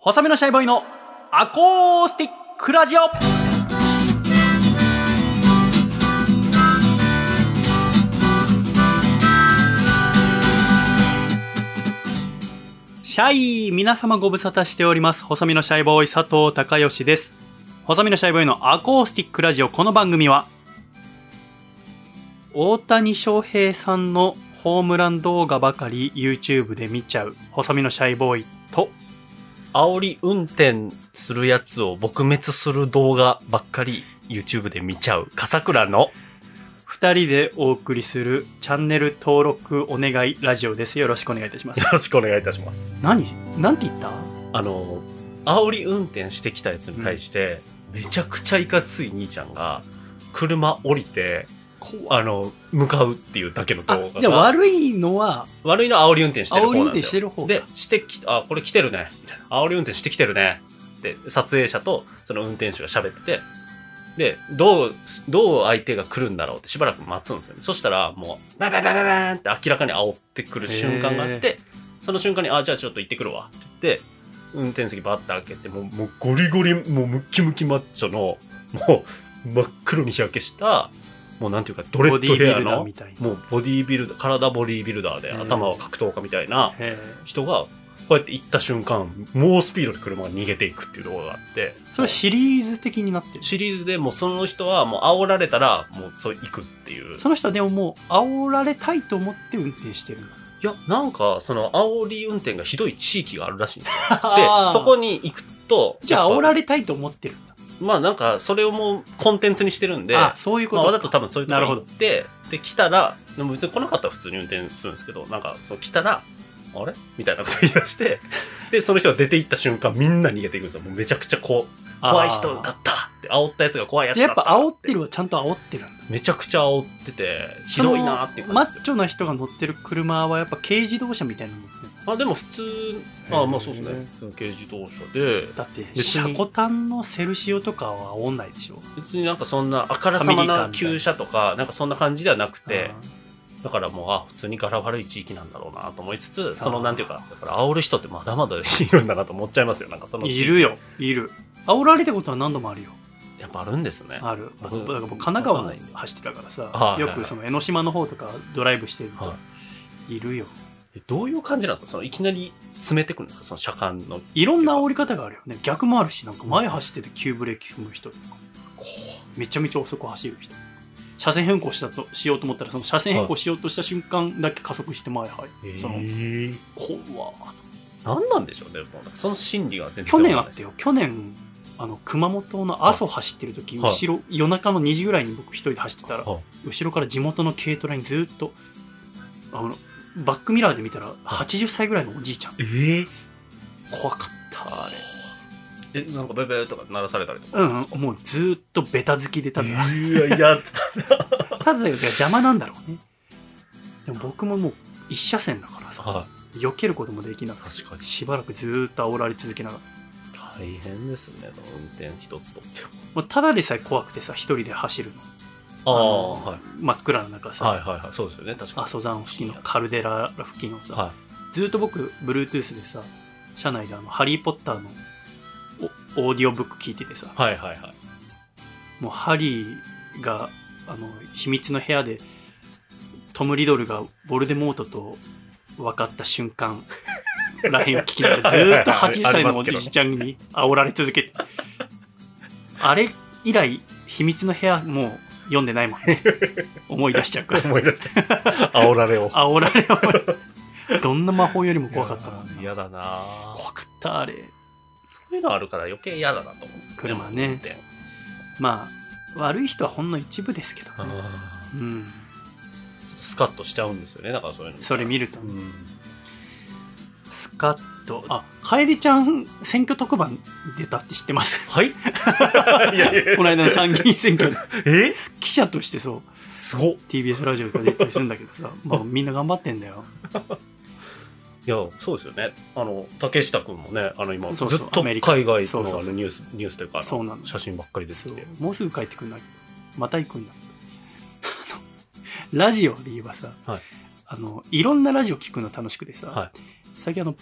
細身のシャイボーイのアコースティックラジオシャイ皆様ご無沙汰しております。細身のシャイボーイ佐藤孝義です。細身のシャイボーイのアコースティックラジオこの番組は大谷翔平さんのホームラン動画ばかり YouTube で見ちゃう細身のシャイボーイと煽り運転するやつを撲滅する動画ばっかり YouTube で見ちゃう笠倉の二人でお送りするチャンネル登録お願いラジオです。よろしくお願いいたしますよ。ろしくお願いいたします。何なんて言った？あの、煽り運転してきたやつに対して、めちゃくちゃいかつい兄ちゃんが、車降りて、あの、向かうっていうだけのあ動画が。じゃあ悪いのは悪いのは煽り運転してる方煽り運なんですよ。転してる方で、してき、あ、これ来てるね。みたいな。煽り運転してきてるね。で、撮影者とその運転手が喋ってて、で、どう、どう相手が来るんだろうってしばらく待つんですよね。そしたら、もう、バンバンバンバンバンって明らかに煽ってくる瞬間があって、その瞬間に、あ、じゃあちょっと行ってくるわって言って、運転席バッて開けて、もう、もうゴリゴリ、もうムッキムキマッチョの、もう、真っ黒に日焼けした、もうなんていうか、ドレッドヘアの、みたいな。もうボディービルダー、体ボディービルダーで、うん頭は格闘家みたいなへ人が、こうやって行った瞬間、猛スピードで車が逃げていくっていう動画があって、えそれシリーズ的になってる。シリーズでもうその人はもう煽られたら、もうそう行くっていう。その人はでももう煽られたいと思って運転してる。いや、なんか、その煽り運転がひどい地域があるらしいんで。でそこに行くと、じゃあ煽られれたいと思ってる。まあなんか、それをもうコンテンツにしてるんで、あ、そういうこまあ、と。わざと多分そういうところに行って、で、来たら、でも別に来なかったら普通に運転するんですけど、なんか、そう来たら、あれ？みたいなこと言い出して、で、その人が出て行った瞬間、みんな逃げていくんですよ。もうめちゃくちゃこう、怖い人だったって、煽ったやつが怖いやつじゃあやっだったぱ煽ってるはちゃんと煽ってるんだ。めちゃくちゃ煽ってて、ひどいなっていうマ感じですよッチョな人が乗ってる車はやっぱ軽自動車みたいなの乗ってるあ、でも普通、あまあそうですね。軽自動車で、だって、シャコタンのセルシオとかは煽んないでしょ？別になんかそんなあからさまな旧車とか、なんかそんな感じではなくて、だからもう、あ、普通に柄悪い地域なんだろうなと思いつつ、そのなんていうか、だから煽る人ってまだまだいるんだなと思っちゃいますよ。なんかそのいるよ、いる。煽られたことは何度もあるよ。やっぱあるんですね。ある。だ僕から僕神奈川走ってたからさ、はいよくその江ノ島の方とかドライブしてるとは、いるよ。えどういう感じなんですか？そのいきなり詰めてくるんですか？その車間の。いろんな煽り方があるよね。逆もあるし、なんか前走ってて急ブレーキ踏む人とか、めちゃめちゃ遅く走る人。車線変更したとしようと思ったら、その車線変更しようとした瞬間だけ加速して前入る。その、え怖っ何なんでしょうね。その心理が全然去年あってよ、去年、あの、熊本の阿蘇走ってる時、はい後ろ、夜中の2時ぐらいに僕一人で走ってたら、はい後ろから地元の軽トラにずっと、あの、バックミラーで見たら、80歳ぐらいのおじいちゃん。えー怖かった、あれ。え、なんかベベーとか鳴らされたりとか？うん、うんもうずっとベタ好きでただ、いや、いや、ただ邪魔なんだろうね。でも僕ももう一車線だからさ、は避けることもできなくい。確かにて、。しばらくずっと煽られ続けながら。大変ですね、その運転一つとっても。ただでさえ怖くてさ、一人で走るの。ああ、のはい。真っ暗な中さ、はいはいはい。そうですよね、確かに。阿蘇山付近のカルデラ付近をさ、はずっと僕 Bluetooth でさ車内であの「ハリー・ポッター」のおオーディオブック聞いててさい。はいはいはい。もうハリーがあの秘密の部屋でトム・リドルがボルデモートと分かった瞬間らへんを聞きながらずっと80歳のおじいちゃんに煽られ続けてあれ以来秘密の部屋もう読んでないもんね。思い出しちゃうから。思い出した。煽られを。煽られを。どんな魔法よりも怖かったもんな嫌だな。怖かったあれ。そういうのあるから余計嫌だなと思うんですね。車ね。まあ悪い人はほんの一部ですけどね。あうん。スカッとしちゃうんですよね、だからそういうの。それ見るとうん。スカッと。あ楓ちゃん選挙特番出たって知ってます？はい。い やこの間の参議院選挙で。え？記者としてそう。すごっ。TBS ラジオとか出たりするんだけどさ、まあ、みんな頑張ってんだよ。いや、そうですよね。あの、竹下くんもね、あの今、ずっと海外そうそうそう。のニュース、ニュースというか、写真ばっかり出てそう。きて。もうすぐ帰ってくるんだけど。また行くんだ。ラジオで言えばさ、はい。あのいろんなラジオ聞くの楽しくてさ、は最近あの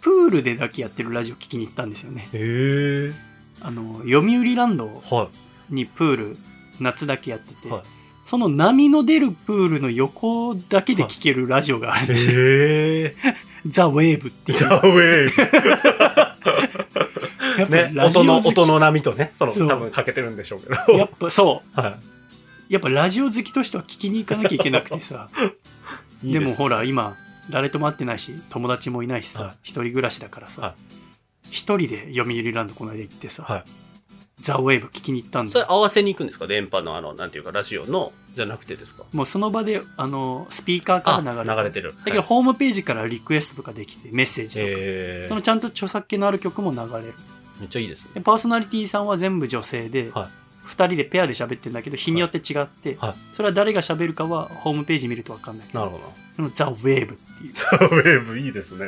プールでだけやってるラジオ聞きに行ったんですよね。へえ。あの、読売ランドはにプール、夏だけやってて、はいその波の出るプールの横だけで聞けるラジオがあるんい。ですよ。へえ。ザ・ウェーブっていう。ザ・ウェーブ。ね、音の、音の波とね、その、多分かけてるんでしょうけど。やっぱそう。はやっぱラジオ好きとしては聞きに行かなきゃいけなくてさ。い。いいですもほら、今、誰とも会ってないし、友達もいないしはいさ、一人暮らしだからはさ、一人で読売ランドこの間行ってさ、はい。ザ・ウェーブ聞きに行ったんそれ。合わせに行くんですか？電波のあの、なんていうか、ラジオの、じゃなくてですか？もうその場で、あの、スピーカーから流れて流れてる。だけど、ホームページからリクエストとかできて、メッセージとか。へそのちゃんと著作権のある曲も流れる。めっちゃいいですね。でパーソナリティさんは全部女性で、はい2人でペアで喋ってるんだけど日によって違って、はいそれは誰が喋るかはホームページ見ると分かんないけどなるほど。ザ・ウェーブっていう、ザ・ウェーブいいですね。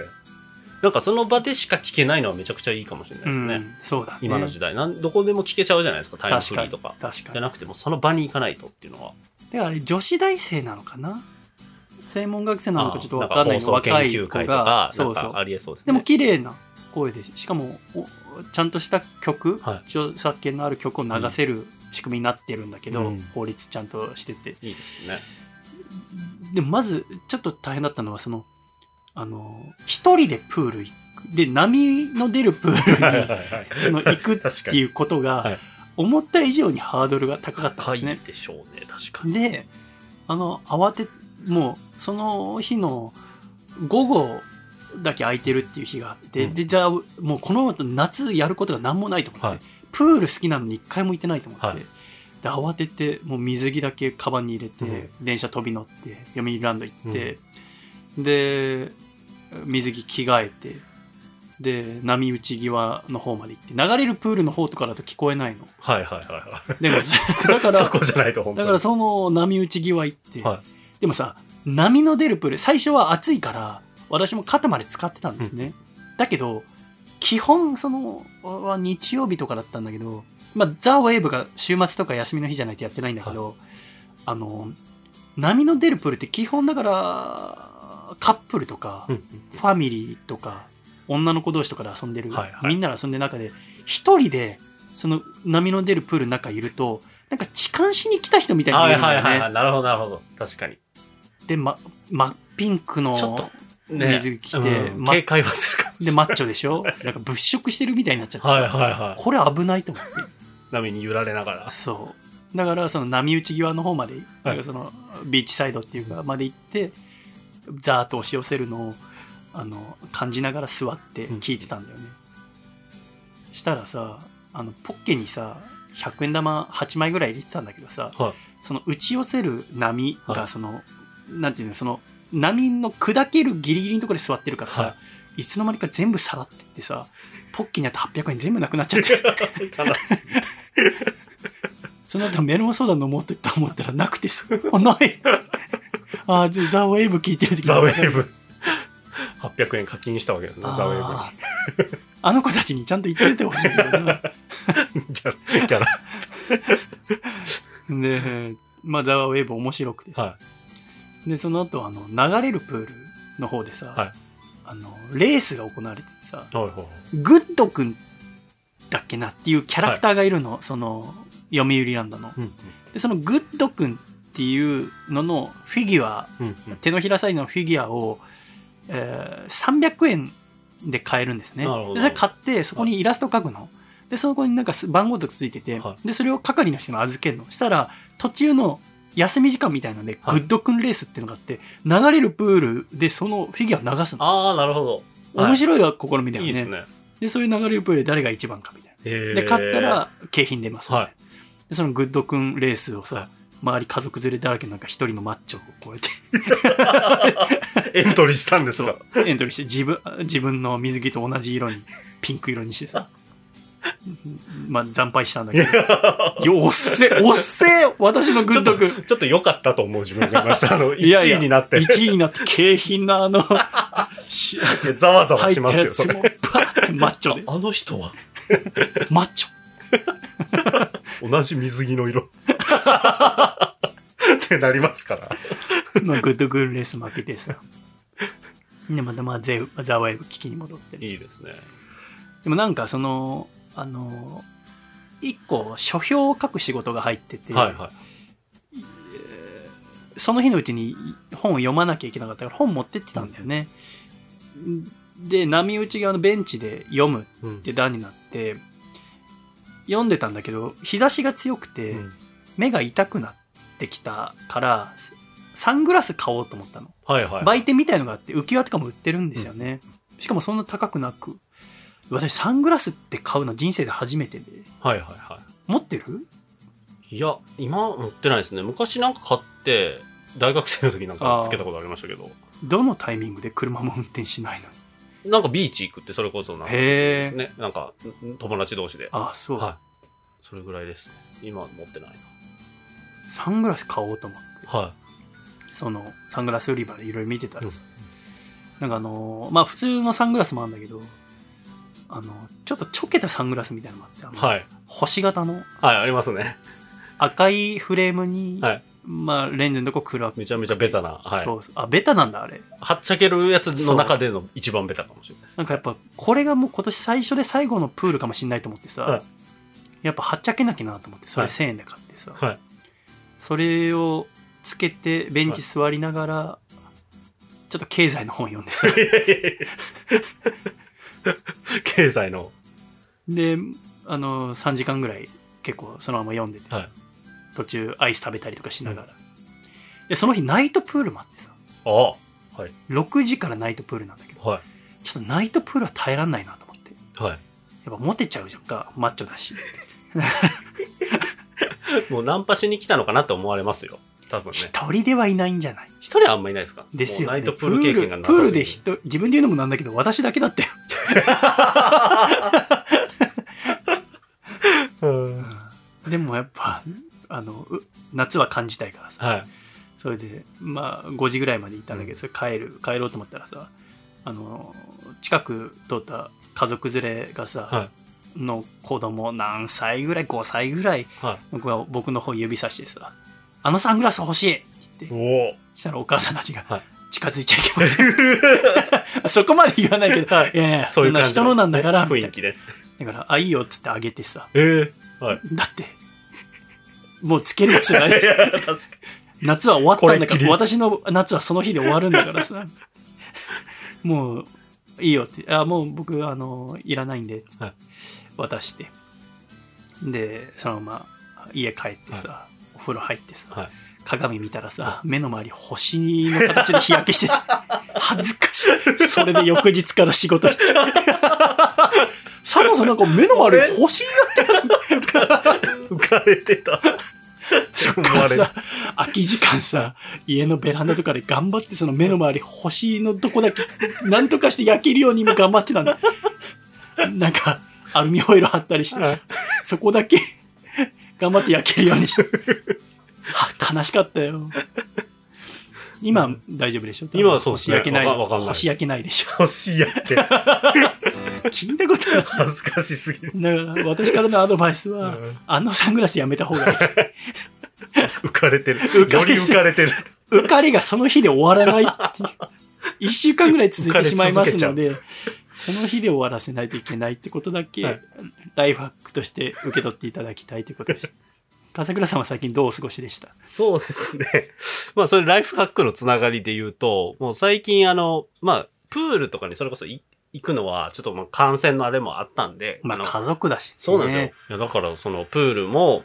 なんかその場でしか聞けないのはめちゃくちゃいいかもしれないですね。うんそうだね今の時代なん。どこでも聞けちゃうじゃないですか、タイムフ確かにリーとか。確かにじゃなくても、その場に行かないとっていうのは。だからあれ女子大生なのかな？専門学生なのかちょっと分あかんないけど若いそうそうありえそうですね。でも綺麗な声でしかもおちゃんとした曲、は著作権のある曲を流せる仕組みになってるんだけど、うん法律ちゃんとしてていいですね。でもまずちょっと大変だったのはそのあの一人でプール行く。で波の出るプールにその行くっていうことがはい。思った以上にハードルが高かったんですね。でしょうね、確かに。であの慌てもうその日の午後だけ空いてるっていう日があって、うん。でじゃあもうこの後夏やることが何もないと思って、はい。プール好きなのに一回も行ってないと思って、はい。で慌ててもう水着だけカバンに入れて、うん。電車飛び乗って読売ランド行って、で水着着替えてで波打ち際の方まで行って流れるプールの方とかだと聞こえないの。はいはいはいはい。でも だからそこじゃないと本当に。だからその波打ち際行って、はでもさ波の出るプール最初は暑いから私も肩まで使ってたんですね、だけど基本そのは日曜日とかだったんだけどまあザ・ウェーブが週末とか休みの日じゃないとやってないんだけど、あの波の出るプールって基本だからカップルとか、うんファミリーとか女の子同士とかで遊んでる、はいはいみんなで遊んでる中で一人でその波の出るプールの中いるとなんか痴漢しに来た人みたいにるんだよね、はいはいはい。なるほどなるほど。確かに。で、ま、真っピンクのちょっとね水着着て、うんま警戒はするかで。マッチョでしょ？なんか物色してるみたいになっちゃってさ、はいはいはい。これ危ないと思って。波に揺られながら。そう。だから、その波打ち際の方まで、はいなんかそのビーチサイドっていうか、まで行って、ザーッと押し寄せるのを、あの、感じながら座って聞いてたんだよね。したらさ、あの、ポッケにさ、100円玉8枚ぐらい入れてたんだけどさ、はい。その打ち寄せる波はい。がその、なんていうのその波の砕けるギリギリのところで座ってるからさ、、はい。つの間にか全部さらってってさポッキーにあった800円全部なくなっちゃって。その後メロンソーダ飲もうって思ったらなくてさあないああザ・ウェーブ聞いてる時ザ・ウェーブ。800円課金したわけですね、ザ・ウェーブに。あの子たちにちゃんと言っててほしいけどな ギャラ、ギャラ。でまあザ・ウェーブ面白くてさ、はでその後あの流れるプールの方でさ、はいあのレースが行われててさい。はいはいはい。グッドくんだっけなっていうキャラクターがいるの、その読売ランドのうんでそのグッドくんっていうののフィギュアうんうん。手のひらサイズのフィギュアを、えー300円で買えるんですね。でそれ買ってそこにイラスト描くの。でそこになんかす番号とかついてて、はでそれを係の人に預けるの。したら途中の休み時間みたいなので、はい。グッドくんレースっていうのがあって流れるプールでそのフィギュアを流すの。ああ、なるほど。はい。面白い試みだよね,、いいですね。でそういう流れるプールで誰が一番かみたいな。で勝った、ら景品出ます、はい。でそのグッドくんレースをさ、はい周り家族連れだらけのなんか一人のマッチョをこうやって。エントリーしたんですか？エントリーして自分自分の水着と同じ色にピンク色にしてさ。まあ惨敗したんだけど。よおっせ おっせ私のグちょっと、ッドくんちょっと良かったと思う自分がいました。あの、いやいや1位になって。1位になって景品のあのしざわざわしたますよ、それ。マッチョで。あの人は？マッチョ同じ水着の色。ってなりますから。のグッドグンレース負けてさで、またまあ、ゼウザワイブ聞きに戻ってる。いいですね。でもなんかその、あの、一個書評を書く仕事が入ってて、はいはい。その日のうちに本を読まなきゃいけなかったから本持ってってたんだよね。で、波打ち側のベンチで読むうんって段になって、読んでたんだけど、日差しが強くて、うん目が痛くなってきたから、サングラス買おうと思ったの。はいはい。売店みたいのがあって、浮き輪とかも売ってるんですよね。しかもそんな高くなく。私、サングラスって買うの人生で初めてで。はいはいは持ってる？い。いや、今持ってないですね。昔なんか買って、大学生の時なんかつけたことありましたけど、どのタイミングで車も運転しないのに。なんかビーチ行くってそれこそなんか。ね。なんか友達同士で。あ、そう。はい。それぐらいですね。今は持ってないサングラス買おうと思って。な。はその、サングラス売り場でいろいろ見てたい。らさ、なんかあのーまあ普通のサングラスもあるんだけど、あの、ちょっとちょけたサングラスみたいなのがあって、はい。星型のはい、ありますね。赤いフレームに、はいまあレンズのとこ黒くめちゃめちゃベタな。はい。そうそう。あ、ベタなんだ、あれ。はっちゃけるやつの中での一番ベタかもしれないです。なんかやっぱ、これがもう今年最初で最後のプールかもしんないと思ってさ、はいやっぱはっちゃけなきゃなと思って、それはい1000円で買ってさ、はいそれをつけて、ベンチ座りながら、ちょっと経済の本読んでさ、経済の。で、あの、3時間ぐらい結構そのまま読んでてさ、はい途中アイス食べたりとかしながら。で、その日ナイトプールもあってさ、ああ。はい。6時からナイトプールなんだけど、はちょっとナイトプールは耐えらんないなと思って。い。はい。やっぱモテちゃうじゃんか、マッチョだし。もうナンパしに来たのかなって思われますよ。多分ね。一人ではいないんじゃない？一人はあんまいないですか？ですよ、ね。もうナイトプール経験がなさプールで人、自分で言うのもなんだけど、私だけだったよ。うんでもやっぱ、あの、う夏は感じたいからさ。はい。それで、まあ、5時ぐらいまで行ったんだけど、それ帰る、帰ろうと思ったらさ、あの、近く通った家族連れがさ、はの子供何歳ぐらい ?5 歳ぐらいはの子が僕の方指さしてさ、あのサングラス欲しいって言って。したらお母さんたちが、はい近づいちゃいけません。そこまで言わないけど、はいいやいや、そいう感じそううな人のなんだから、雰囲気で。だから、あ、いいよっつってあげてさ、ええはい。だって、もうつける場所ない。夏は終わったんだから、私の夏はその日で終わるんだからさ、もう、いいよって、あ、もう僕、あの、いらないんで、つって。はい。渡して。で、そのまま家帰ってさ、お風呂入ってさ、はい鏡見たらさ、目の周り星の形で日焼けしてて、恥ずかしい。それで翌日から仕事行って。サモさんなんか目の周り星になってますね。浮かれてた。そっからさ、空き時間さ、家のベランダとかで頑張ってその目の周り星のとこだけ、なんとかして焼けるように今頑張ってたんだ。なんか、アルミホイル貼ったりしてはいさ、そこだけ頑張って焼けるようにして。は 悲しかったよ。今、大丈夫でしょ？今はそうですね星焼けない。わかわかんないです星焼けないでしょ？星やって。聞いたことない。恥ずかしすぎる。だから、私からのアドバイスは、うんあのサングラスやめた方がいい。浮かれてる。より浮かれてる。浮かれがその日で終わらないっていう。一週間ぐらい続いてしまいますので、その日で終わらせないといけないってことだけ、はいライフハックとして受け取っていただきたいということです。笠倉さんは最近どうお過ごしでした？そうですね。まあ、それライフハックのつながりで言うと、もう最近あの、まあ、プールとかにそれこそい行くのは、ちょっとまあ感染のあれもあったんで、のまあ家族だし、ね。そうなんですよ。いや、だからそのプールも、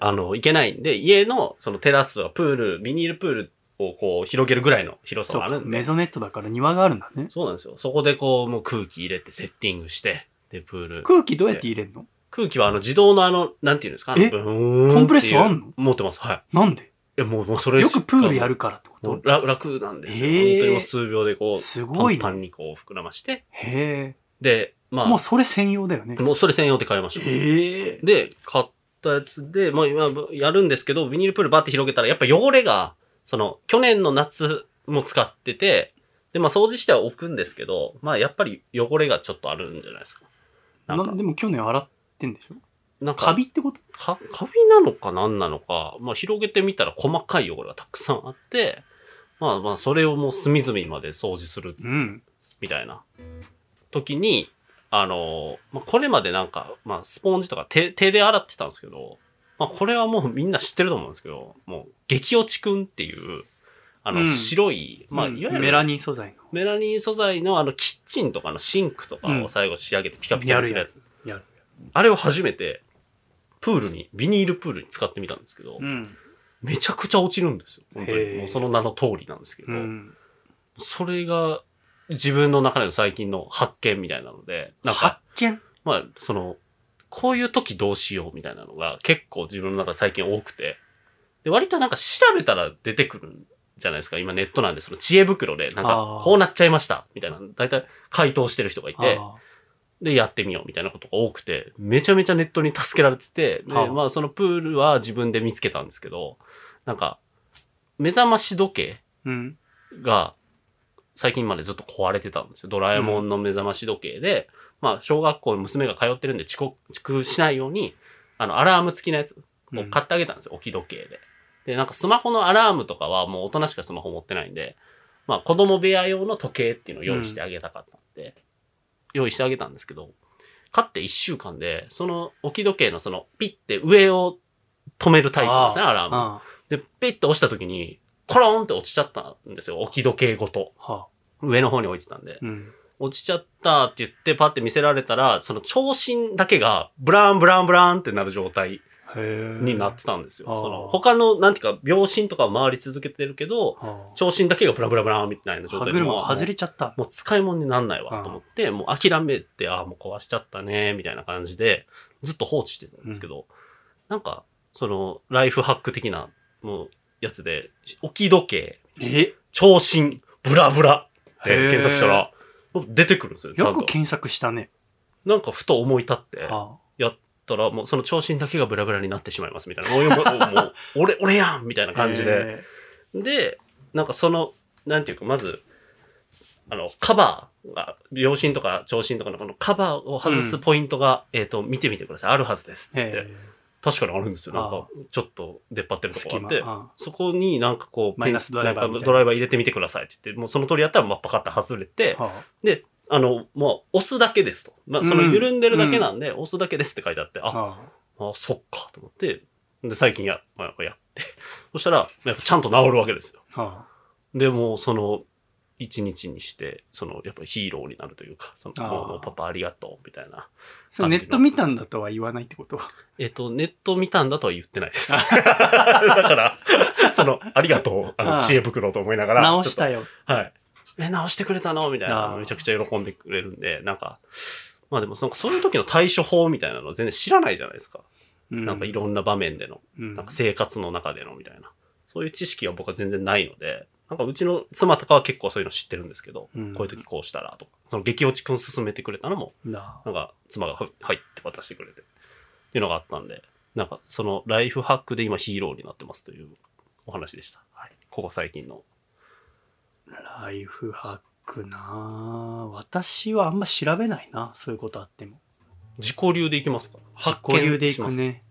あの、行けないんで、家のそのテラスとかプール、ビニールプールをこう広げるぐらいの広さがあるんで。メゾネットだから庭があるんだね。そうなんですよ。そこでこう、もう空気入れてセッティングして、で、プール。空気どうやって入れんの？空気はあの自動のあの、なんていうんですか？あのえ？コンプレッサーあんの？持ってます。はい。なんで？いや、もう、もうそれよくプールやるるからってこと？もう楽楽なんですよ。へー本当にもう数秒でこう、すごいねパンパンにこう膨らまして、へで、まえ。あ、もうそれ専用だよね。もうそれ専用で買いました。へえ。で、買ったやつで、まあ今やるんですけど、ビニールプールバーって広げたら、やっぱ汚れが、その、去年の夏も使ってて、で、まあ掃除しては置くんですけど、まあやっぱり汚れがちょっとあるんじゃないですか。なんかな、でも去年洗ってんでしょ？なんかカビってこと？か、カビなのか何なのか、まあ広げてみたら細かい汚れがたくさんあって、まあまあ、それをもう隅々まで掃除するうん。みたいな時に、あの、まあ、これまでなんか、まあ、スポンジとか手手で洗ってたんですけど、まあ、これはもうみんな知ってると思うんですけど、もう、激落ちくんっていう、あの、うん白い、まあ、いわゆるメラニン素材の。メラニン素材のあの、キッチンとかのシンクとかを最後仕上げてピカピカにするやつ。やる。あれを初めて、プールに、ビニールプールに使ってみたんですけど、うん。めちゃくちゃ落ちるんですよ。本当に。もうその名の通りなんですけど、うん。それが自分の中での最近の発見みたいなので、なんか、発見？まあ、その、こういう時どうしようみたいなのが結構自分の中で最近多くて、で割となんか調べたら出てくるんじゃないですか。今ネットなんで、その知恵袋で、なんか、こうなっちゃいましたみたいな、だいたい回答してる人がいて、あで、やってみようみたいなことが多くて、めちゃめちゃネットに助けられてて、で、はあまあそのプールは自分で見つけたんですけど、なんか、目覚まし時計。が最近までずっと壊れてたんですよ。ドラえもんの目覚まし時計で、まあ小学校に娘が通ってるんで遅刻遅刻しないように、あのアラーム付きのやつを買ってあげたんですよ。置き時計で。で、なんかスマホのアラームとかはもう大人しかスマホ持ってないんで、まあ子供部屋用の時計っていうのを用意してあげたかったんで、用意してあげたんですけど、買って1週間で、その置き時計のそのピッて上を止めるタイプなんですね、アラーム。あで、ピッて押した時に、コロンって落ちちゃったんですよ。置き時計ごと。あ。はあ。上の方に置いてたんで。うん。落ちちゃったって言ってパッて見せられたら、その長針だけがブランブランブランってなる状態。になってたんですよ。その他の、なんていうか、秒針とかは回り続けてるけど、は長針だけがブランブランブランみたいなあ。状態でも外れちゃった。もう使い物になんないわと思って、もう諦めて、ああ、もう壊しちゃったね、みたいな感じで、ずっと放置してたんですけど、なんか、その、ライフハック的な、もう、やつで、置き時計、え？長針、ブラブラって検索したら、出てくるんですよ。よく検索したね。なんかふと思い立って、はやったら、もうその長針だけがブラブラになってしまいますみたいな。もう、もう俺、俺やんみたいなあ。感じで。へで、なんかその、なんていうか、まず、あの、カバーが、秒針とか長針とかのこのカバーを外すポイントが、えっ、と、見てみてください。あるはずですってえ。言って。確かにあるんですよ。なんあか、ちょっと出っ張ってるとこ。があって。あそこになんかこう、マイナスドライバードライバー入れてみてくださいって言って、もうその通りやったら、まあ、パカッと外れて、はで、あの、もう、押すだけですと。まあ、その緩んでるだけなんで、押すだけですって書いてあって、あ。あ、はあ、そっか、と思って、で、最近や、まあ、やって、そしたら、やっぱちゃんと治るわけですよ。あ。はで、もう、その、一日にして、その、やっぱりヒーローになるというか、その、もうパパありがとう、みたいな。それネット見たんだとは言わないってこと？えっと、ネット見たんだとは言ってないです。だから、その、ありがとう、あの、知恵袋と思いながら。直したよ。はい。え、直してくれたの？みたいな。めちゃくちゃ喜んでくれるんで、なんか、まあでも、そのそういう時の対処法みたいなの全然知らないじゃないですか。ななんかいろんな場面での、うんなんか生活の中でのみたいな。そういう知識は僕は全然ないので、なんかうちの妻とかは結構そういうの知ってるんですけど、うんこういう時こうしたらとか、その激落ちくん進めてくれたのも、だなんか妻がはいはいって渡してくれて、っていうのがあったんで、なんかそのライフハックで今ヒーローになってますというお話でした。はい。ここ最近の。ライフハックなあ私はあんま調べないな。そういうことあっても。自己流でいきますか？自己流でい。くね。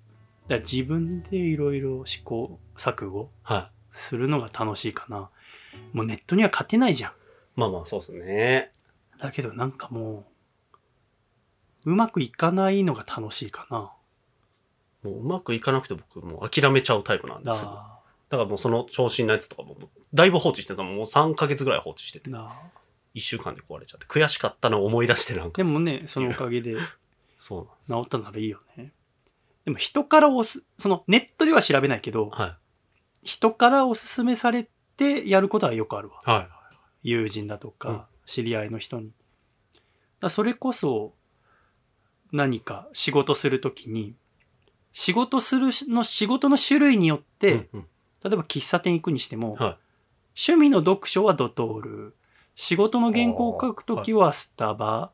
だ自分でいろいろ試行錯誤はい。するのが楽しいかな。もうネットには勝てないじゃん。まあまあそうですね。だけどなんかもう、うまくいかないのが楽しいかな。もううまくいかなくて僕もう諦めちゃうタイプなんですよ。だだからもうその調子のやつとかも、だいぶ放置してたのもう3ヶ月ぐらい放置してて、だ1週間で壊れちゃって、悔しかったのを思い出してなんか、でもね、そのおかげで そうなん。治ったならいいよね。でも人からおす、そのネットでは調べないけど、はい。人からおすすめされてやることはよくあるわ。はい。友人だとか、うん知り合いの人に。だそれこそ何か仕事するときに、仕事するの仕事の種類によって、うんうん例えば喫茶店行くにしても、はい趣味の読書はドトール、仕事の原稿を書くときはスタバ、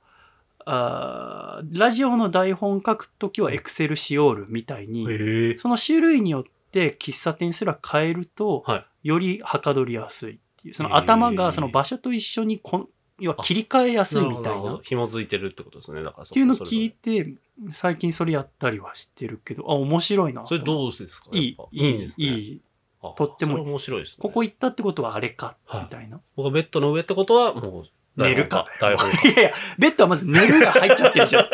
あーラジオの台本書くときはエクセルシオールみたいに。その種類によって喫茶店すら変えると、はい。よりはかどりやすいっていう。その頭がその場所と一緒にこん要は切り替えやすいみたいな。紐づいてるってことですね。だからていうのを聞いて、最近それやったりはしてるけど、あ、面白いな。それどうですか？いいいいんですね。いい。あとっても面白いですね。ここ行ったってことはあれか、はいみたいな。僕はベッドの上ってことは、もう、寝るか？いやいや、ベッドはまず寝るが入っちゃってるじゃん。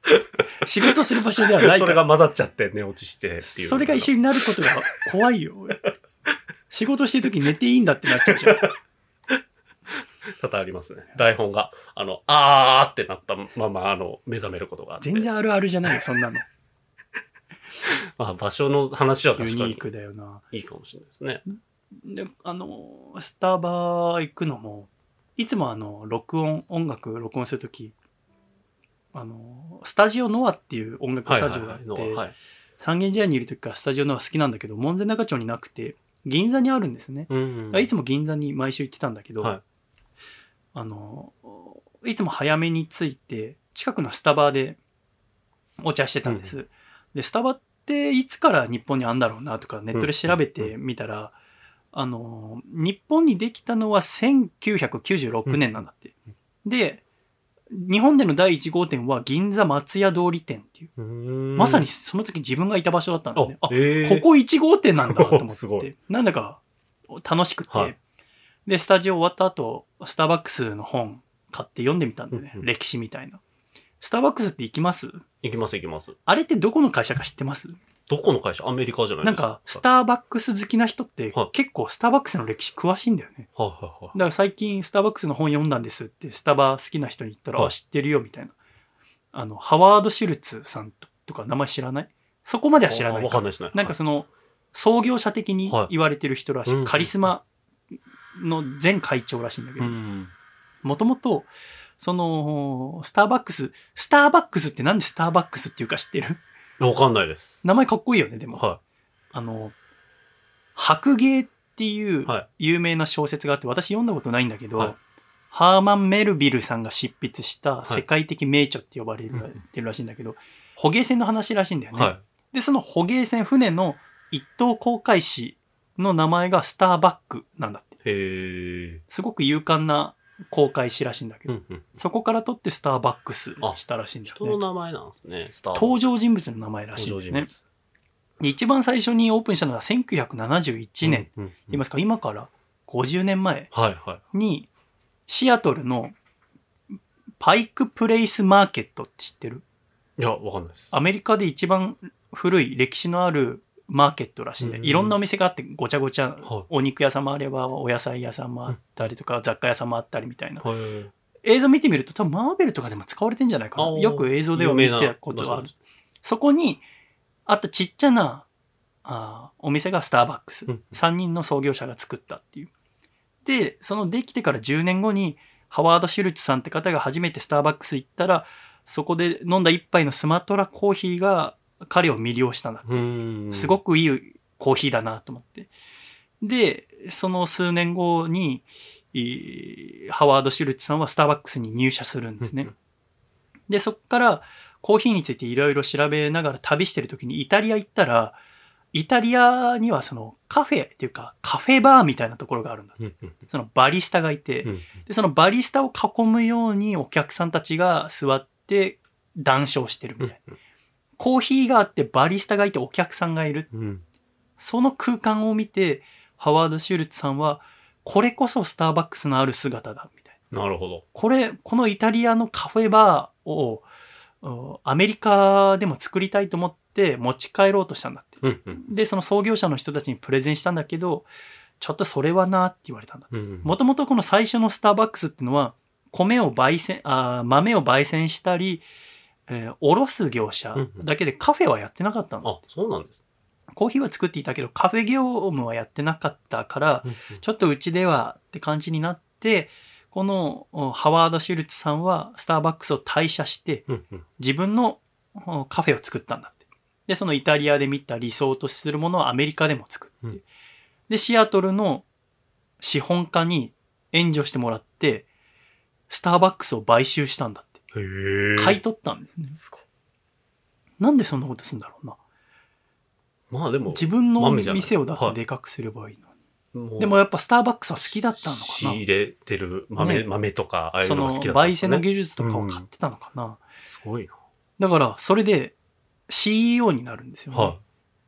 仕事する場所ではないから。それが混ざっちゃって寝落ちしてっていう。それが一緒になることが怖いよ。俺仕事してる時寝ていいんだってなっちゃうじゃん。多々ありますね。台本が、あの、あーってなったまま、あの、目覚めることが。全然あるあるじゃないよ、そんなの。まあ、場所の話はユ確かにニークだよな。いいかもしれないですね。で、あの、スタバ行くのも、いつもあの、録音、音楽録音するとき、あの、スタジオノアっていう音楽スタジオがあって。三軒茶屋にいる時からスタジオノア好きなんだけど、門前仲町になくて、銀座にあるんですね。うんいつも銀座に毎週行ってたんだけど、はいあの、いつも早めに着いて、近くのスタバでお茶してたんです。で、スタバっていつから日本にあんだろうなとかネットで調べてみたら、あの、日本にできたのは1996年なんだって。で、日本での第1号店は銀座松屋通り店っていう。まさにその時自分がいた場所だったんですね。あ、えーここ1号店なんだと思って。なんだか楽しくて、はいで、スタジオ終わった後、スターバックスの本買って読んでみたんだよね。歴史みたいな。スターバックスって行きます？行きます行きます。あれってどこの会社か知ってます？どこの会社？アメリカじゃないですか。なんか、スターバックス好きな人ってはい結構スターバックスの歴史詳しいんだよね。はいはいはい。だから最近スターバックスの本読んだんですって、スタバ好きな人に言ったら、はいあ、知ってるよみたいな。あの、ハワード・シュルツさんととか名前知らない？そこまでは知らないあわかんないですね。なんかその、創業者的にはい言われてる人らしい、うんカリスマの前会長らしいんだけど、うん。もともと、その、スターバックス、スターバックスってなんでスターバックスっていうか知ってる？わかんないです。名前かっこいいよね、でも。はあの、白芸っていうはい有名な小説があって、私読んだことないんだけど、はいハーマン・メルビルさんが執筆したい世界的名著って呼ばれうんてるらしいんだけど、捕鯨船の話らしいんだよい。ね。はい。で、その捕鯨船、船の一等航海士の名前がスターバックなんだって。へえ。すごく勇敢な航海士らしいんだけど、うんうん。そこから取ってスターバックスにしたらしいんだ人よね。の名前なんですね。登場人物の名前らしいんだよね。一番最初にオープンしたのが1971年。うん。うん言いますか、今から50年前。に、シアトルのパイクプレイスマーケットって知ってる？いや、わかんないです。アメリカで一番古い歴史のあるマーケットらしいんで、うんいろんなお店があってごちゃごちゃ、はいお肉屋さんもあれば、お野菜屋さんもあったりとか、雑貨屋さんもあったりみたいな。はい。映像見てみると多分マーベルとかでも使われてんじゃないかな。よく映像では見たことがある。そこにあったちっちゃなあーお店がスターバックス。うん3人の創業者が作ったっていう。で、そのできてから10年後にハワード・シュルツさんって方が初めてスターバックス行ったら、そこで飲んだ一杯のスマトラコーヒーが彼を魅了したんだ。うん。すごくいいコーヒーだなと思って。で、その数年後に、いハワード・シュルツさんはスターバックスに入社するんですね。で、そこからコーヒーについていろいろ調べながら旅してる時にイタリア行ったら、イタリアにはそのカフェっていうかカフェバーみたいなところがあるんだ。うんうんそのバリスタがいて、うんで、そのバリスタを囲むようにお客さんたちが座って談笑してるみたいな。コーヒーがあってバリスタがいてお客さんがいる。うん。その空間を見て、ハワード・シュルツさんは、これこそスターバックスのある姿だ、みたいな。なるほど。これ、このイタリアのカフェバーを、うんアメリカでも作りたいと思って持ち帰ろうとしたんだって。うんうん。で、その創業者の人たちにプレゼンしたんだけど、ちょっとそれはなって言われたんだ。うんもともとこの最初のスターバックスっていうのは、米を焙煎、あー豆を焙煎したり、えーおろす業者だけでカフェはやってなかったんだ。あ、そうなんです。コーヒーは作っていたけど、カフェ業務はやってなかったから、ちょっとうちではって感じになって、このおハワード・シュルツさんはスターバックスを退社して、うんうん自分のおカフェを作ったんだって。で、そのイタリアで見た理想とするものをアメリカでも作って、うんで、シアトルの資本家に援助してもらって、スターバックスを買収したんだって。買い取ったんですね。す。なんでそんなことするんだろうな。まあでも、自分の店をだってはいでかくすればいいのに。もうでもやっぱスターバックスは好きだったのか仕な入れてる豆、ね豆とか、ああいうそののが好きだったん焙ですね。煎の技術とかを買ってたのかな、すごいな。だからそれで CEO になるんですよね、は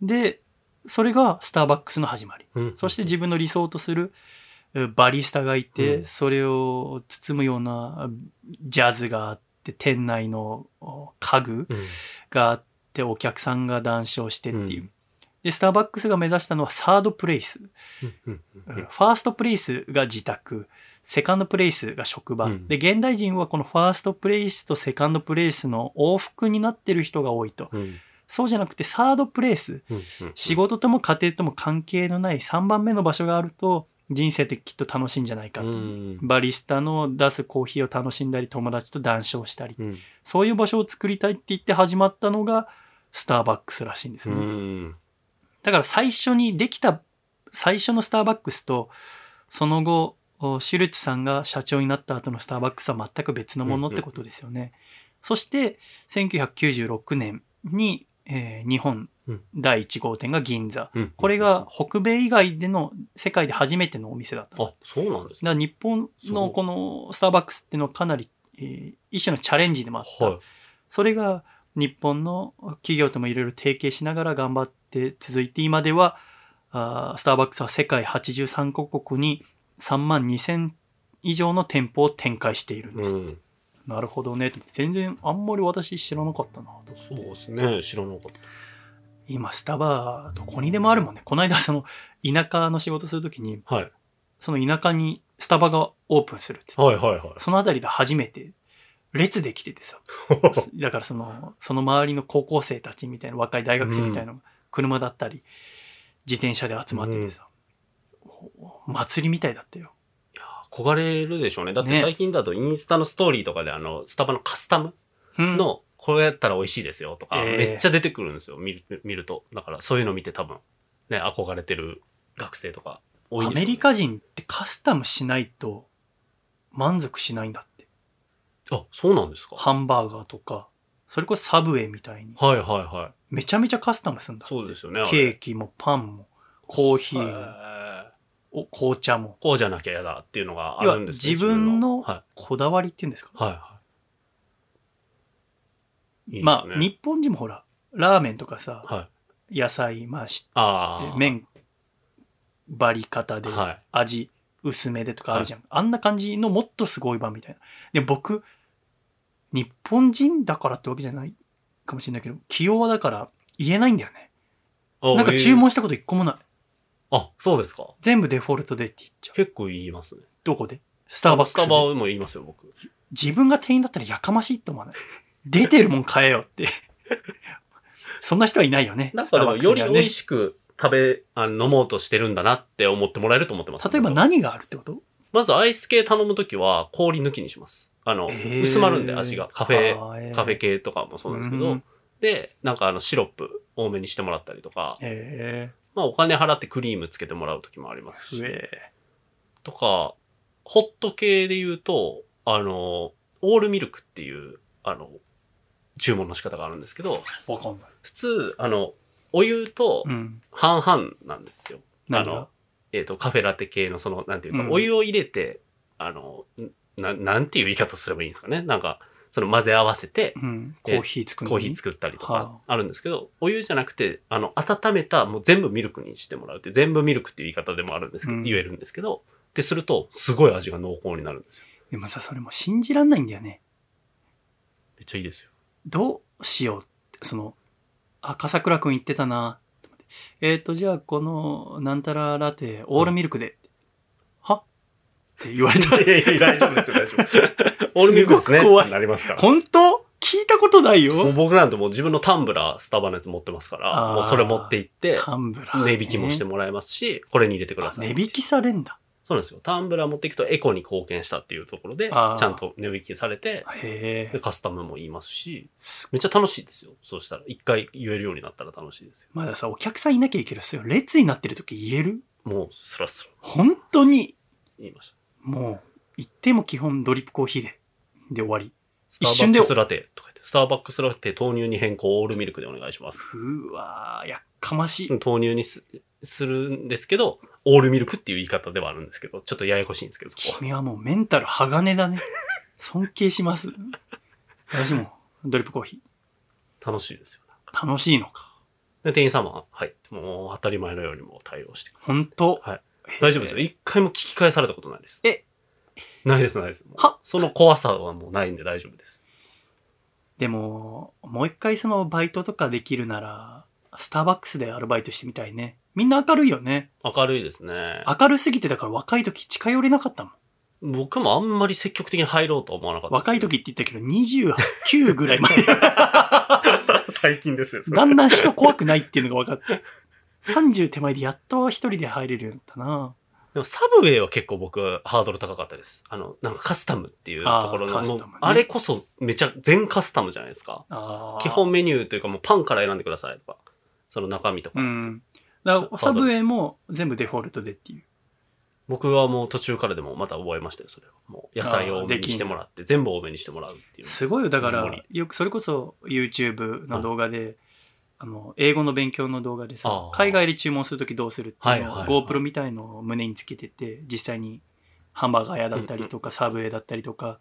でそれがスターバックスの始まり。うんそして自分の理想とするうバリスタがいて、うんそれを包むようなジャズがあって、店内のお家具うん。があって、お客さんが談笑してっていう。うん。で、スターバックスが目指したのはサードプレイス。ファーストプレイスが自宅、セカンドプレイスが職場。うん。で、現代人はこのファーストプレイスとセカンドプレイスの往復になってる人が多いと。うん。そうじゃなくてサードプレイス、仕事とも家庭とも関係のない3番目の場所があると、人生ってきっと楽しいんじゃないかと。うんバリスタの出すコーヒーを楽しんだり、友達と談笑したり、うんそういう場所を作りたいって言って始まったのが、スターバックスらしいんですうね。んだから最初にできた、最初のスターバックスと、その後、おシュルツさんが社長になった後のスターバックスは全く別のものってことですよね。そして、1996年に、えー日本うん第1号店が銀座。うんこれが北米以外での世界で初めてのお店だった。あそうなんですねら日本のこのスターバックスっていうのはかなり、えー一種のチャレンジでもあった。はいそれが日本の企業ともいろいろ提携しながら頑張って続いて今ではあースターバックスは世界83カ国に3万2000以上の店舗を展開しているんです。うんなるほどね。全然あんまり私知らなかったなと。そうですね知らなかった今スタバどこにでもあるもんね。この間その田舎の仕事するときにはい。その田舎にスタバがオープンするって言ってはいはいはい。そのあたりで初めて列できててさ。だからその、その周りの高校生たちみたいな、若い大学生みたいな、車だったり、自転車で集まっててさ、お祭りみたいだったよ。焦れるでしょうね。だってね。最近だとインスタのストーリーとかであのスタバのカスタムうん。のこれやったら美味しいですよとか、えーめっちゃ出てくるんですよ見る見ると。だからそういうの見て多分ね憧れてる学生とか多いんでしょうね。アメリカ人ってカスタムしないと満足しないんだって。あそうなんですか。ハンバーガーとか、それこそサブウェイみたいに、はいはいはい。めちゃめちゃカスタムするんだって。そうですよねケーキもパンも、コーヒーも、へお紅茶も。こうじゃなきゃ嫌だっていうのがあるんですね自分のはこだわりっていうんですか。いはいはいいいねまあ、日本人もほら、ラーメンとかさ、はい野菜増しああて、麺、バリ方で、はい味薄めでとかあるじゃん。あんな感じのもっとすごい版みたいな。で、僕、日本人だからってわけじゃないかもしれないけど、器用だから言えないんだよね。あなんか注文したこと一個もない。あそうですか全部デフォルトでって言っちゃう。結構言いますねどこで？スターバックスで？スタバも言いますよ僕自分が店員だったらやかましいって思わない？出てるもん買えよって。そんな人はいないよね。なんかでもより美味ししく食べあの飲もうとしてるんだなって思ってもらえると思ってます。例えば何があるってこと？まずアイス系頼むときは氷抜きにします。あの、えー。薄まるんで味が。カフェ、あーカフェ系とかもそうなんですけど、うんで、なんかあのシロップ多めにしてもらったりとか、えまあお金払ってクリームつけてもらうときもありますー、し、上。とか、ホット系で言うと、あの、オールミルクっていう、あの、注文の仕方があるんですけど、わかんない。普通、あの、お湯とうん。半々なんですよ。あ何がの、えっ、と、カフェラテ系のその、なんていうか、うんお湯を入れて、あの、な、なんていう言い方すればいいんですかね？なんか、その混ぜ合わせて、うん。コーヒー作るコーヒーる。作ったりとはかあるんですけど、お湯じゃなくて、あの、温めた、もう全部ミルクにしてもらうって、全部ミルクっていう言い方でもあるんですけど、うん言えるんですけど、ってすると、すごい味が濃厚になるんですよ。でもさ、それも信じらんないんだよね。めっちゃいいですよ。どうしようって、その、あ、笠倉くん言ってたな。えっ、ー、と、じゃあ、この、なんたらラテ、オールミルクで。は？って言われたら、いやいや、大丈夫ですよ、大丈夫。オールミルクですね。なりますから。本当？聞いたことないよ。もう僕なんてもう自分のタンブラー、スタバのやつ持ってますかあら、ーもうそれ持って行って、タンブラー、値引きもしてもらえますし、これに入れてください。あ値引きされんだ。そうなんですよ。タンブラー持っていくとエコに貢献したっていうところで、ちあーゃんと値引きされて、へえ。でカスタムも言いますし、めっちゃ楽しいですよ。そうしたら、一回言えるようになったら楽しいですよ。まださ、お客さんいなきゃいいけどさ、列になってる時言える？もう、スラスラ本当に、言いました。もう、言っても基本ドリップコーヒーで、で終わり。スター一瞬でバックスラテとか言って、スターバックスラテ豆乳に変更オールミルクでお願いします。うわー、やっかましい。豆乳にすするんですけど、オールミルクっていう言い方ではあるんですけど、ちょっとややこしいんですけど、そこは。君はもうメンタル鋼だね。尊敬します。私も、ドリップコーヒ楽しいですよ。ー。楽しいのか。で、店員様が入って、もう当たり前のようにもう対応してくれる本当はい大丈夫ですよ。一回も聞き返されたことないです。え？ないです、ないです。は？その怖さはもうないんで大丈夫です。でも、もう一回そのバイトとかできるなら、スターバックスでアルバイトしてみたいね。みんな明るいよね。明るいですね。明るすぎてだから若い時近寄れなかったもん。僕もあんまり積極的に入ろうとは思わなかった。若い時って言ったけど、29ぐらいまで。最近ですよ、それだんだん人怖くないっていうのが分かって。30手前でやっと一人で入れるようになったな。でもサブウェイは結構僕ハードル高かったです。あの、なんかカスタムっていうところの、あーカスタムねもうあれこそめちゃ全カスタムじゃないですか。あー基本メニューというかもうパンから選んでくださいとか、その中身とか。うん。だからサブウェイも全部デフォルトでっていう。僕はもう途中からでもまた覚えましたよ、それは。もう野菜を多めにしてもらって、全部多めにしてもらうっていう。すごいよ。だから盛、よくそれこそ YouTube の動画で、あの、英語の勉強の動画でさあ、ー海外で注文するときどうするっていうのをはいはいはい GoPro みたいのを胸につけてて、実際にハンバーガー屋だったりとか、サブウェイだったりとか、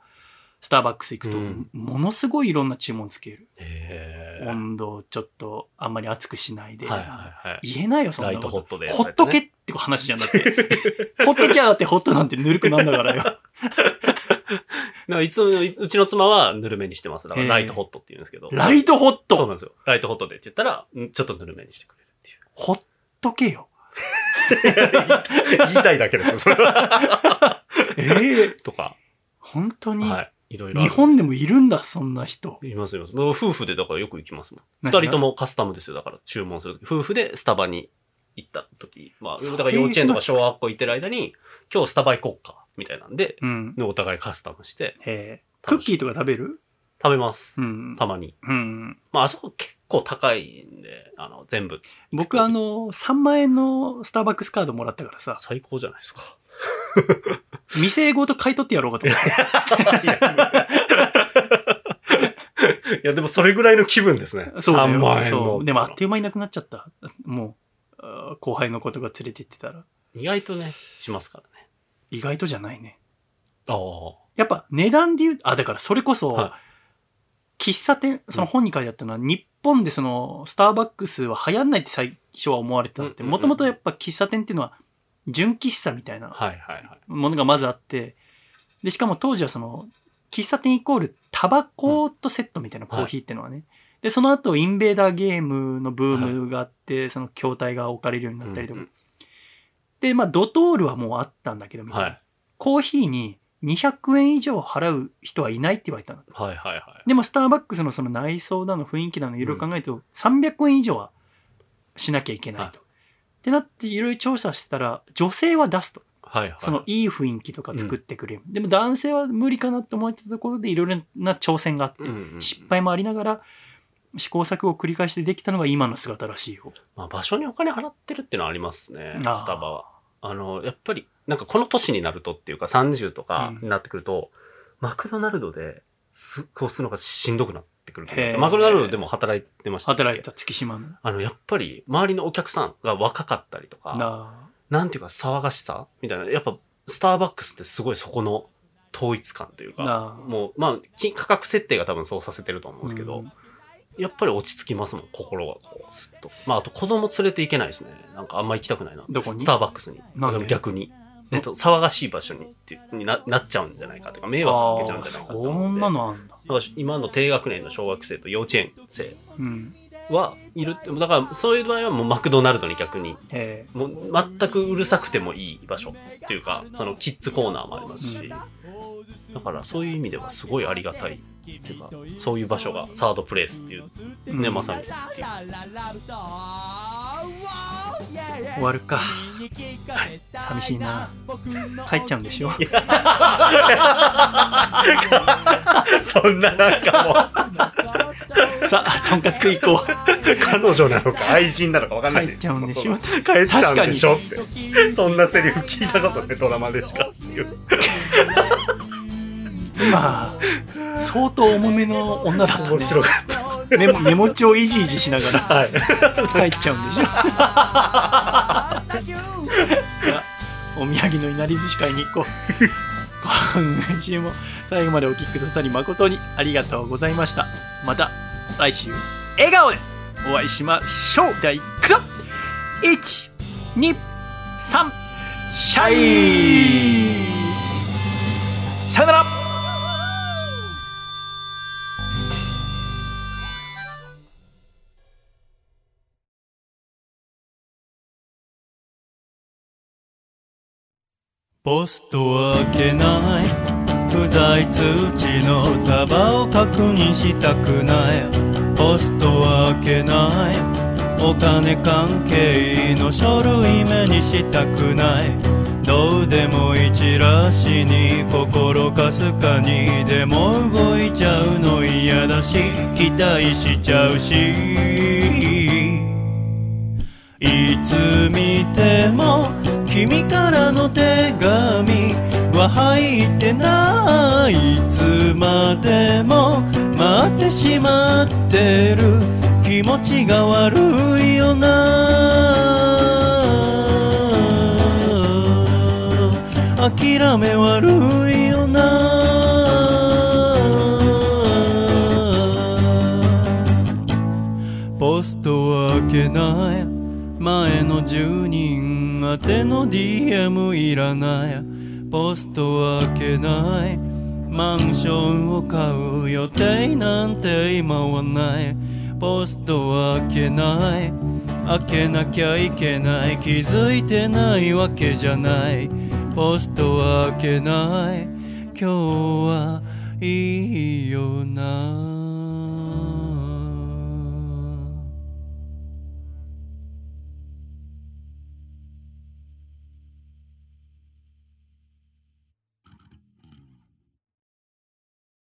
スターバックス行くとうん、ものすごいいろんな注文つける。へー温度をちょっとあんまり熱くしないで。はいはいはい。言えないよ、そんなライ。トホットで、ほっとけって話じゃんだって。ほっときゃだってホットなんてぬるくなんだからよ。だからいつも、うちの妻はぬるめにしてます。だからライトホットって言うんですけど。ライトホットそうなんですよ。ライトホットでって言ったら、んちょっとぬるめにしてくれるっていう。ほっとけよ。言いたいだけですよ、それは。ええとか、本当に、はい。いろいろ日本でもいるんだ、そんな人。いますいます。僕夫婦でだからよく行きますもん。二人ともカスタムですよ。だから注文するとき。夫婦でスタバに行った時。まあ、だから幼稚園とか小学校行ってる間に、今日スタバ行こうか、みたいなんで、うん。でお互いカスタムしてええクッキーとか食べる？食べます。うん。たまに。うん。まあ、あそこ結構高いんで、あの、全部。僕あの、3万円のスターバックスカードもらったからさ、最高じゃないですか。店ごと買い取ってやろうかと思って。いや、でも それぐらいの気分ですね。そうだ3万よ。円の。でもあっという間になくなっちゃった。もう、あー後輩の子とか連れて行ってたら。意外とね、しますからね。意外とじゃないね。ああ。やっぱ値段で言う、あ、だからそれこそ、は喫茶店、その本に書いてあったのは、日本でその、スターバックスは流行んないって最初は思われてたって、うんうんうんもともとやっぱ喫茶店っていうのは、純喫茶みたいなはいはいはい。ものがまずあって、で、しかも当時はその、喫茶店イコールタバコとセットみたいなコーヒーっていうのはね。で、その後、インベーダーゲームのブームがあって、その筐体が置かれるようになったりとか。うんうんで、まあ、ドトールはもうあったんだけど、みたいなはい。コーヒーに200円以上払う人はいないって言われたの。はいはいはい。でも、スターバックスのその内装だの雰囲気だのいろいろ考えると、300円以上はしなきゃいけないと。ってなって、いろいろ調査したら、女性は出すと。はいはい。そのいい雰囲気とか作ってくれる。でも男性は無理かなと思ってたところでいろいろな挑戦があって、うんうんうん失敗もありながら試行錯誤を繰り返してできたのが今の姿らしいよ。まあ、場所にお金払ってるっていうのはありますね、スタバは。あの、やっぱり、なんかこの年になるとっていうか30とかになってくると、マクドナルドですこうするのがしんどくなってくるマクドナルドでも働いてました働いてた月島の。あの、やっぱり、周りのお客さんが若かったりとか、ななんていうか騒がしさみたいな。やっぱ、スターバックスってすごいそこの統一感というか、もう、まあ、金価格設定が多分そうさせてると思うんですけど、うんやっぱり落ち着きますもん、心がこう、すっと。まあ、あと子供連れて行けないですね。なんかあんま行きたくないな。どこに？スターバックスに。逆に。えっと、騒がしい場所にってにななっちゃうんじゃないかとか、迷惑かけちゃうんじゃないかとんのだ。だから今の低学年の小学生と幼稚園生うん。はいるって、だからそういう場合はもうマクドナルドに逆に、えもう全くうるさくてもいい場所っていうか、そのキッズコーナーもありますし、だからそういう意味ではすごいありがたいっていうか、そういう場所がサードプレイスっていう、ね、うんまさに。終わるか。寂しいな。帰っちゃうんでしょ。そんななんか さあ、とんかつ食い行こう。もう、彼女なのか愛人なのか分かんない帰っちゃうんでしょ。帰っちゃうんでしょって。そんなセリフ聞いたことね、ドラマでしかっていう。まあ、相当重めの女だったね。面白かった。メモメモ帳をいじいじしながらはい。帰っちゃうんでしょ。お土産のいなり寿司買いに行こう。今週も最後までお聞きくださり誠にありがとうございました。また来週、笑顔でお会いしましょうではいくぞ123シャイポストは開けない。不在通知の束を確認したくない。ポストは開けない。お金関係の書類目にしたくない。どうでもいいチラシに心かすかにでも動いちゃうの嫌だし期待しちゃうし。いつ見ても君からの手紙は入ってないいつまでも待ってしまってる。気持ちが悪いよな。諦め悪いよな。ポスト開けない前の住人宛ての DM いらない。ポスト開けない。マンションを買う予定なんて今はない。ポスト開けない。開けなきゃいけない。気づいてないわけじゃない。ポスト開けない。今日はいいよな。